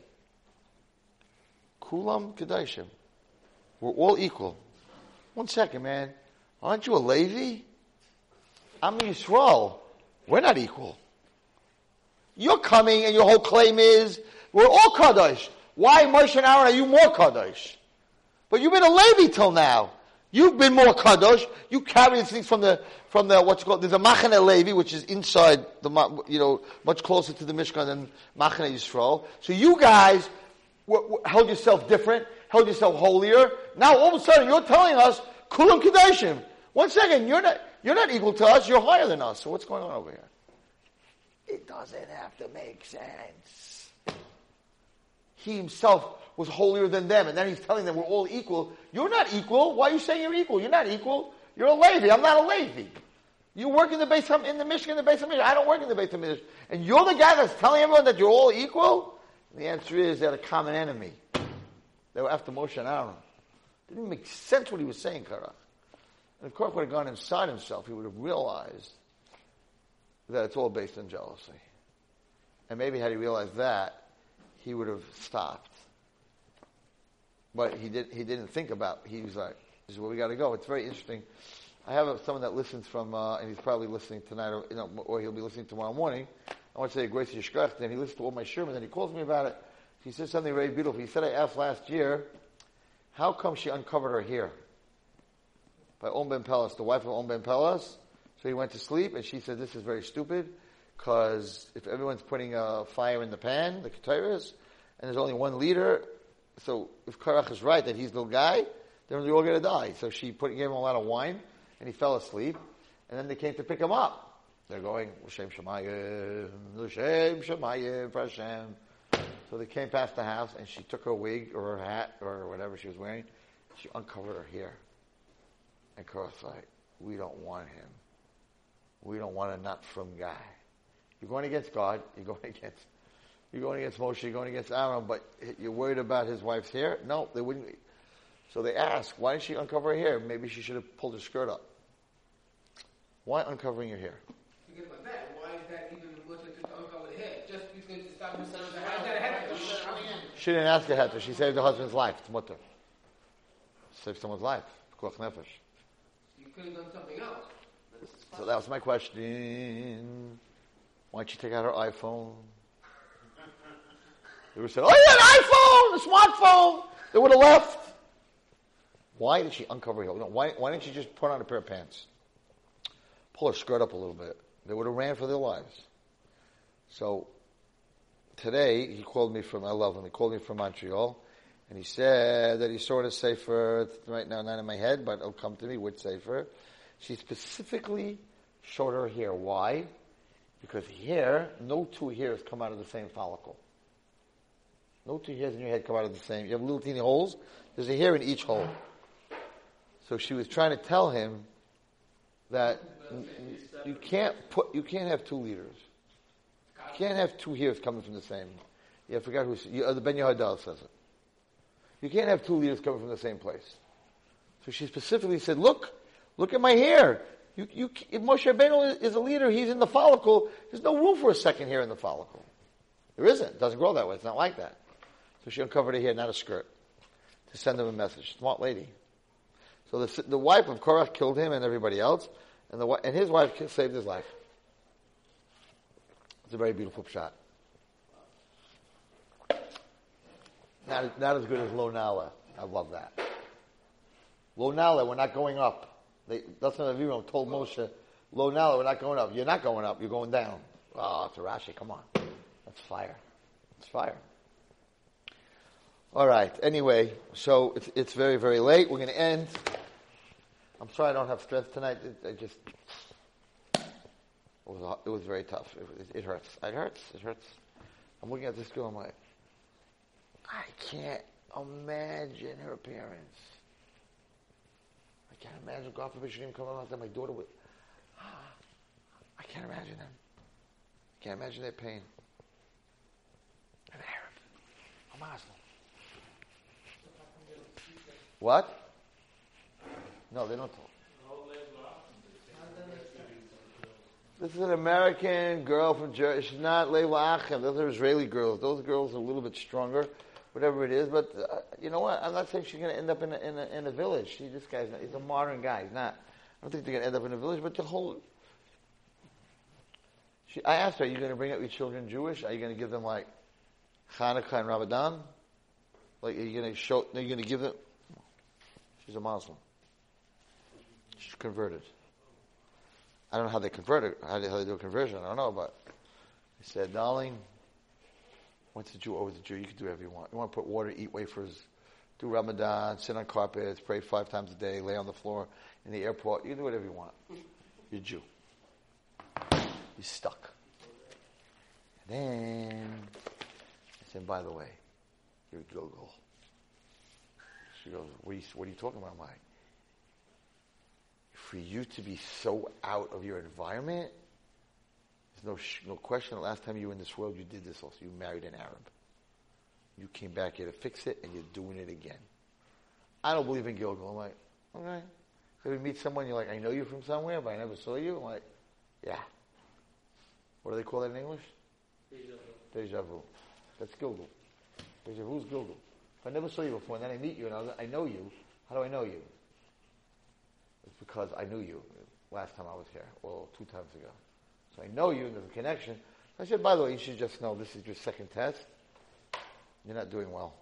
Kulam Kadashim. We're all equal. One second, man. Aren't you a Levi? I'm Yisrael. We're not equal. You're coming and your whole claim is, we're all Kadosh. Why, Moshe and Aaron, are you more Kadosh? But you've been a Levi till now. You've been more kadosh. You carry things from the from the what's called there's a Machane Levi, which is inside the you know much closer to the Mishkan than Machane Yisrael. So you guys w- w- held yourself different, held yourself holier. Now all of a sudden you're telling us kulam kadashim. One second, you're not you're not equal to us. You're higher than us. So what's going on over here? It doesn't have to make sense. He himself was holier than them, and then he's telling them we're all equal. You're not equal. Why are you saying you're equal? You're not equal. You're a Levi. I'm not a Levi. You work in the base in the Mishkan, the base of Mishkan. I don't work in the base of Mishkan. And you're the guy that's telling everyone that you're all equal? And the answer is they had a common enemy. They were after Moshe and Aaron. It didn't make sense what he was saying, Korach. And if Korach would have gone inside himself, he would have realized that it's all based on jealousy. And maybe had he realized that, he would have stopped. But he did. He didn't think about. He was like, "This is where we got to go." It's very interesting. I have a, someone that listens from, uh, and he's probably listening tonight, or, you know, or he'll be listening tomorrow morning. I want to say Grace Yishkach, and he listens to all my shirim, and he calls me about it. He said something very beautiful. He said, "I asked last year, how come she uncovered her hair?" By On Ben Peles, the wife of On Ben Peles. So he went to sleep, and she said, "This is very stupid, because if everyone's putting a fire in the pan, the ketayras, and there's only one leader, so if Korach is right that he's the guy, then they're all going to die. So she put, gave him a lot of wine, and he fell asleep. And then they came to pick him up. They're going, L'Shem Shemayim, L'Shem Shemayim, Hashem. So they came past the house, and she took her wig or her hat or whatever she was wearing. She uncovered her hair. And Korach's like, we don't want him. We don't want a not frum guy. You're going against God. You're going against you're going against Moshe, you're going against Aaron, but you're worried about his wife's hair? No, they wouldn't. So they ask, why did she uncover her hair? Maybe she should have pulled her skirt up. Why uncovering your hair? Forget about that. Why is that even worth it to uncover the hair? Just because it's not Why is that a head? She didn't ask a heter. She saved her husband's life. It's mutter. Saved someone's life. Koch nefesh. You could have done something else. So that was my question. Why don't you take out her iPhone? They would said, oh, yeah, an iPhone, a smartphone. They would have left. Why did she uncover her? No, why, why didn't she just put on a pair of pants? Pull her skirt up a little bit. They would have ran for their lives. So today he called me from I love him. He called me from Montreal, and he said that he saw a sefer right now, not in my head, but it'll come to me with sefer. She specifically showed her hair. Why? Because hair, no two hairs come out of the same follicle. No two hairs in your head come out of the same. You have little teeny holes. There's a hair in each hole. So she was trying to tell him that you can't put, you can't have two leaders. You can't have two hairs coming from the same. Yeah, I forgot who, uh, the Ben Yehoyada says it. You can't have two leaders coming from the same place. So she specifically said, look, look at my hair. You, you, if Moshe Rabbeinu is a leader, he's in the follicle. There's no room for a second hair in the follicle. There isn't. It doesn't grow that way. It's not like that. So she uncovered a hair, not a skirt, to send him a message. Smart lady. So the, the wife of Korach killed him and everybody else, and, the, and his wife saved his life. It's a very beautiful shot. Not, not as good as Lo na'aleh. I love that. Lo na'aleh, we're not going up. That's what Aviram told Moshe, Lo na'aleh, we're not going up. You're not going up, you're going down. Oh, it's a Rashi, come on. That's fire. It's fire. All right. Anyway, so it's, it's very, very late. We're going to end. I'm sorry I don't have strength tonight. It, I just it was it was very tough. It, it, hurts. It hurts. It hurts. I'm looking at this girl. I'm like, I can't imagine her parents. I can't imagine. God forbid she didn't come along that my daughter would. I can't imagine them. I can't imagine their pain. An Arab, a Muslim. What? No, they don't talk. This is an American girl from Jersey. She's not Leila Achem. Those are Israeli girls. Those girls are a little bit stronger, whatever it is. But uh, you know what? I'm not saying she's going to end up in a, in a, in a village. She, this guy's not, he's a modern guy. He's not. I don't think they're going to end up in a village. But the whole. She, I asked her, "Are you going to bring up your children Jewish? Are you going to give them like Hanukkah and Ramadan? Like, are you going to show? Are you going to give them? She's a Muslim. She's converted. I don't know how they converted, how they, how they do a conversion. I don't know, but he said, "Darling, once a Jew, always a Jew. You can do whatever you want. You want to put water, eat wafers, do Ramadan, sit on carpets, pray five times a day, lay on the floor in the airport. You can do whatever you want. You're a Jew. You're stuck." And then I said, "By the way, you're Gilgul." She goes, what are, you, what are you talking about, Mike? For you to be so out of your environment, there's no, sh- no question the last time you were in this world, you did this also. You married an Arab. You came back here to fix it, and you're doing it again. I don't believe in Gilgul. I'm like, okay. So we meet someone, you're like, I know you from somewhere, but I never saw you. I'm like, yeah. What do they call that in English? Deja vu. Deja vu. That's Gilgul. Deja vu's Gilgul. If I never saw you before and then I meet you and I, I know you, how do I know you? It's because I knew you last time I was here, or two times ago. So I know you and there's a connection. I said, by the way, you should just know this is your second test. You're not doing well.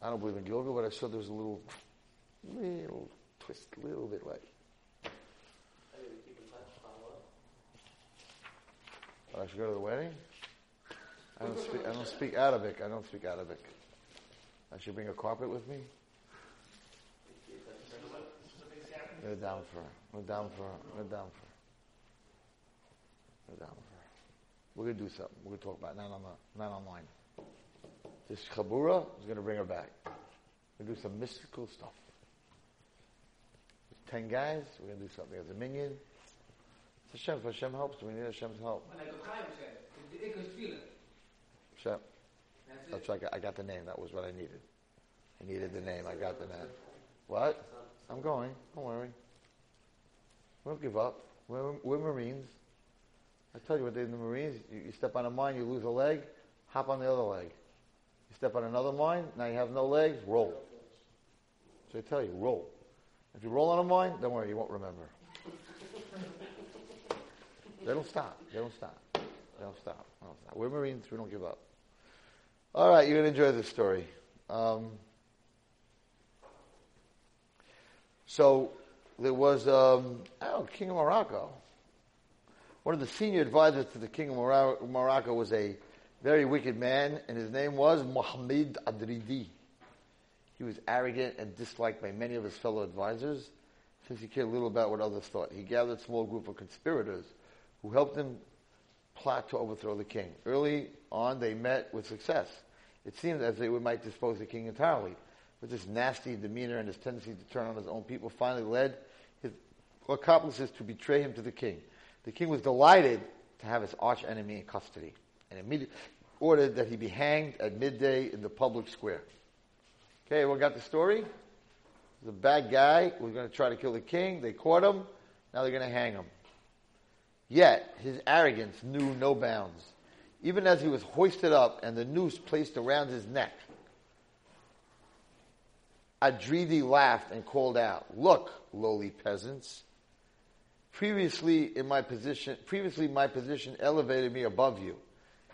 I don't believe in Gilgul, but I saw there was a little, little twist, a little bit like. Oh, I should go to the wedding? I don't speak. I don't speak Arabic. I don't speak Arabic. I should bring a carpet with me. We're down for. We're down for. We're down for. We're down for. We're gonna do something. We're gonna talk about it, not on the, not online. This Chabura is gonna bring her back. We're gonna do some mystical stuff. With ten guys, we're gonna do something as a minyan. It's Hashem. If Hashem helps, we need Hashem's help. Hashem. That's right. I got- the name. That was what I needed. I needed the name. I got the name. What? I'm going. Don't worry. We don't give up. We're, we're Marines. I tell you what they in the Marines. You, you step on a mine, you lose a leg, hop on the other leg. You step on another mine, now you have no legs, roll. So I tell you, roll. If you roll on a mine, don't worry, you won't remember. they don't stop. They don't stop. They don't stop. They don't stop. We're Marines. We don't give up. All right, you're going to enjoy this story. Um, so there was, um, oh, King of Morocco. One of the senior advisors to the king of Morocco was a very wicked man, and his name was Mohammed Adridi. He was arrogant and disliked by many of his fellow advisors, since he cared little about what others thought. He gathered a small group of conspirators who helped him plot to overthrow the king. Early on, they met with success. It seemed as they might dispose the king entirely. But this nasty demeanor and his tendency to turn on his own people finally led his accomplices to betray him to the king. The king was delighted to have his arch enemy in custody and immediately ordered that he be hanged at midday in the public square. Okay, everyone got the story? The bad guy was going to try to kill the king. They caught him. Now they're going to hang him. Yet his arrogance knew no bounds. Even as he was hoisted up and the noose placed around his neck, Adridi laughed and called out, Look, lowly peasants. Previously in my position, previously my position elevated me above you.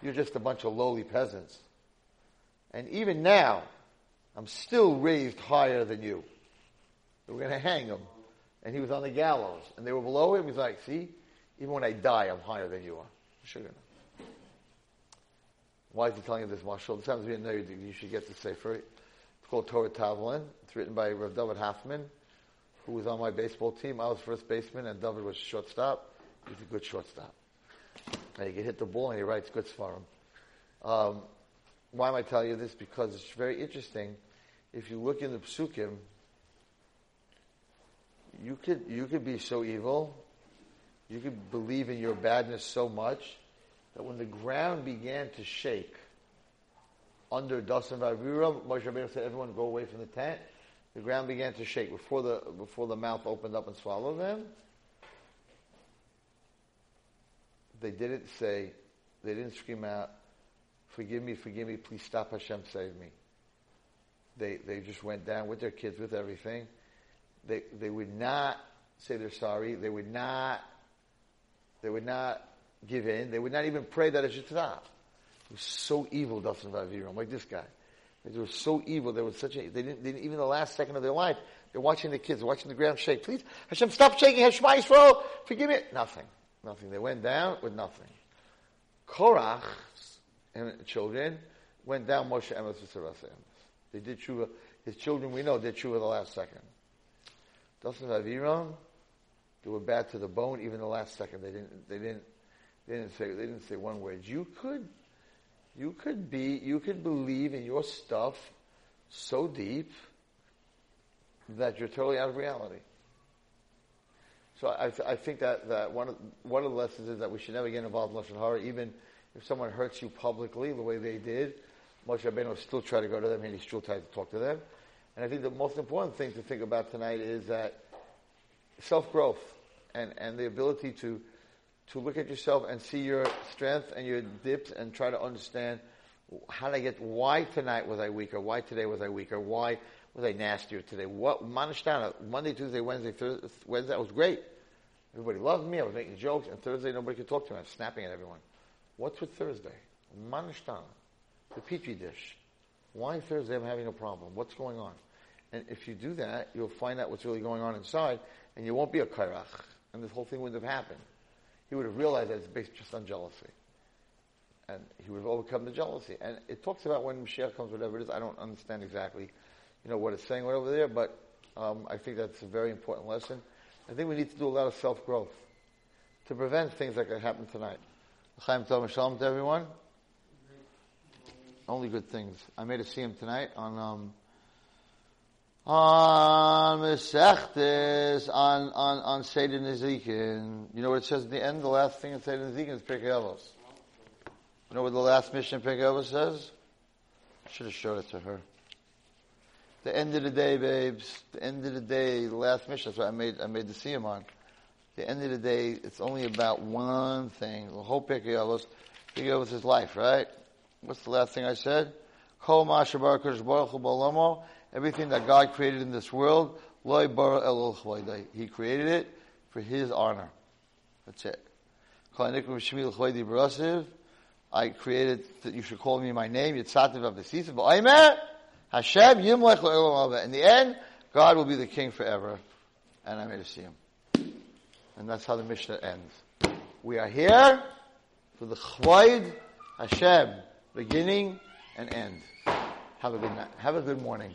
You're just a bunch of lowly peasants. And even now, I'm still raised higher than you. They were going to hang him. And he was on the gallows. And they were below him. He's like, see, even when I die, I'm higher than you are. Sure Why is he telling you this, Marshall? Be a know you should get the Sefer. It's called Torah Tavlin. It's written by Rav David Hoffman, who was on my baseball team. I was first baseman, and David was shortstop. He's a good shortstop. And he can hit the ball, and he writes good for him. Um, why am I telling you this? Because it's very interesting. If you look in the psukim, you could you could be so evil, you could believe in your badness so much that when the ground began to shake under Dasan v'Aviram, Moshe Rabbeinu said, "Everyone go away from the tent." The ground began to shake before the before the mouth opened up and swallowed them. They didn't say, they didn't scream out, "Forgive me, forgive me, please stop, Hashem, save me." They they just went down with their kids, with everything. They they would not say they're sorry. They would not they would not give in. They would not even pray that it should stop. It was so evil, Dasan v'Aviram, like this guy. They were so evil. They were such a, they didn't, they didn't, even the last second of their life, they're watching the kids, watching the ground shake. Please, Hashem, stop shaking. Hashem, Yisrael, forgive me. Nothing. Nothing. They went down with nothing. Korach and children went down Moshe Emes They did tshuva. His children, we know, did tshuva the last second. Dasan Aviram, they were bad to the bone even the last second. They didn't, they didn't, they didn't say, they didn't say one word. You could, you could be, you could believe in your stuff so deep that you're totally out of reality. So I, I think that, that one, of, one of the lessons is that we should never get involved in Lashon Hara, even if someone hurts you publicly the way they did. Moshe Rabbeinu still try to go to them and he still tried to talk to them. And I think the most important thing to think about tonight is that self-growth and, and the ability to, to look at yourself and see your strength and your dips and try to understand how did I get, why tonight was I weaker? Why today was I weaker? Why was I nastier today? What, Manishtana, Monday, Tuesday, Wednesday, Thursday, Wednesday, I was great. Everybody loved me. I was making jokes. And Thursday, nobody could talk to me. I was snapping at everyone. What's with Thursday? Manishtana, the petri dish. Why Thursday I'm having a problem? What's going on? And if you do that, you'll find out what's really going on inside, and you won't be a kairach, and this whole thing wouldn't have happened. He would have realized that it's based just on jealousy. And he would have overcome the jealousy. And it talks about when Mashiach comes, whatever it is. I don't understand exactly, you know, what it's saying right over there, but um, I think that's a very important lesson. I think we need to do a lot of self-growth to prevent things like that happen tonight. Chaim Tov Shalom to everyone. Only good things. I made a him tonight on um, on Mesechtes, on, on, on Seder Nezikin. You know what it says at the end? The last thing in Seder Nezikin is Pirkei Avos. You know what the last Mishnah in Pirkei Avos says? I should have showed it to her. The end of the day, babes. The end of the day, the last Mishnah. That's what I made, I made the siyum on. The end of the day, it's only about one thing. The whole Pirkei Avos. Pirkei Avos is life, right? What's the last thing I said? Kol ma'ashabar kush baruch hu everything that God created in this world, He created it for His honor. That's it. I created that you should call me my name, Yitzhativ Avdesisim, but Aimer, Hashem Yimlech In the end, God will be the king forever. And I to see him. And that's how the Mishnah ends. We are here for the Chvoid Hashem, beginning and end. Have a good night. Have a good morning.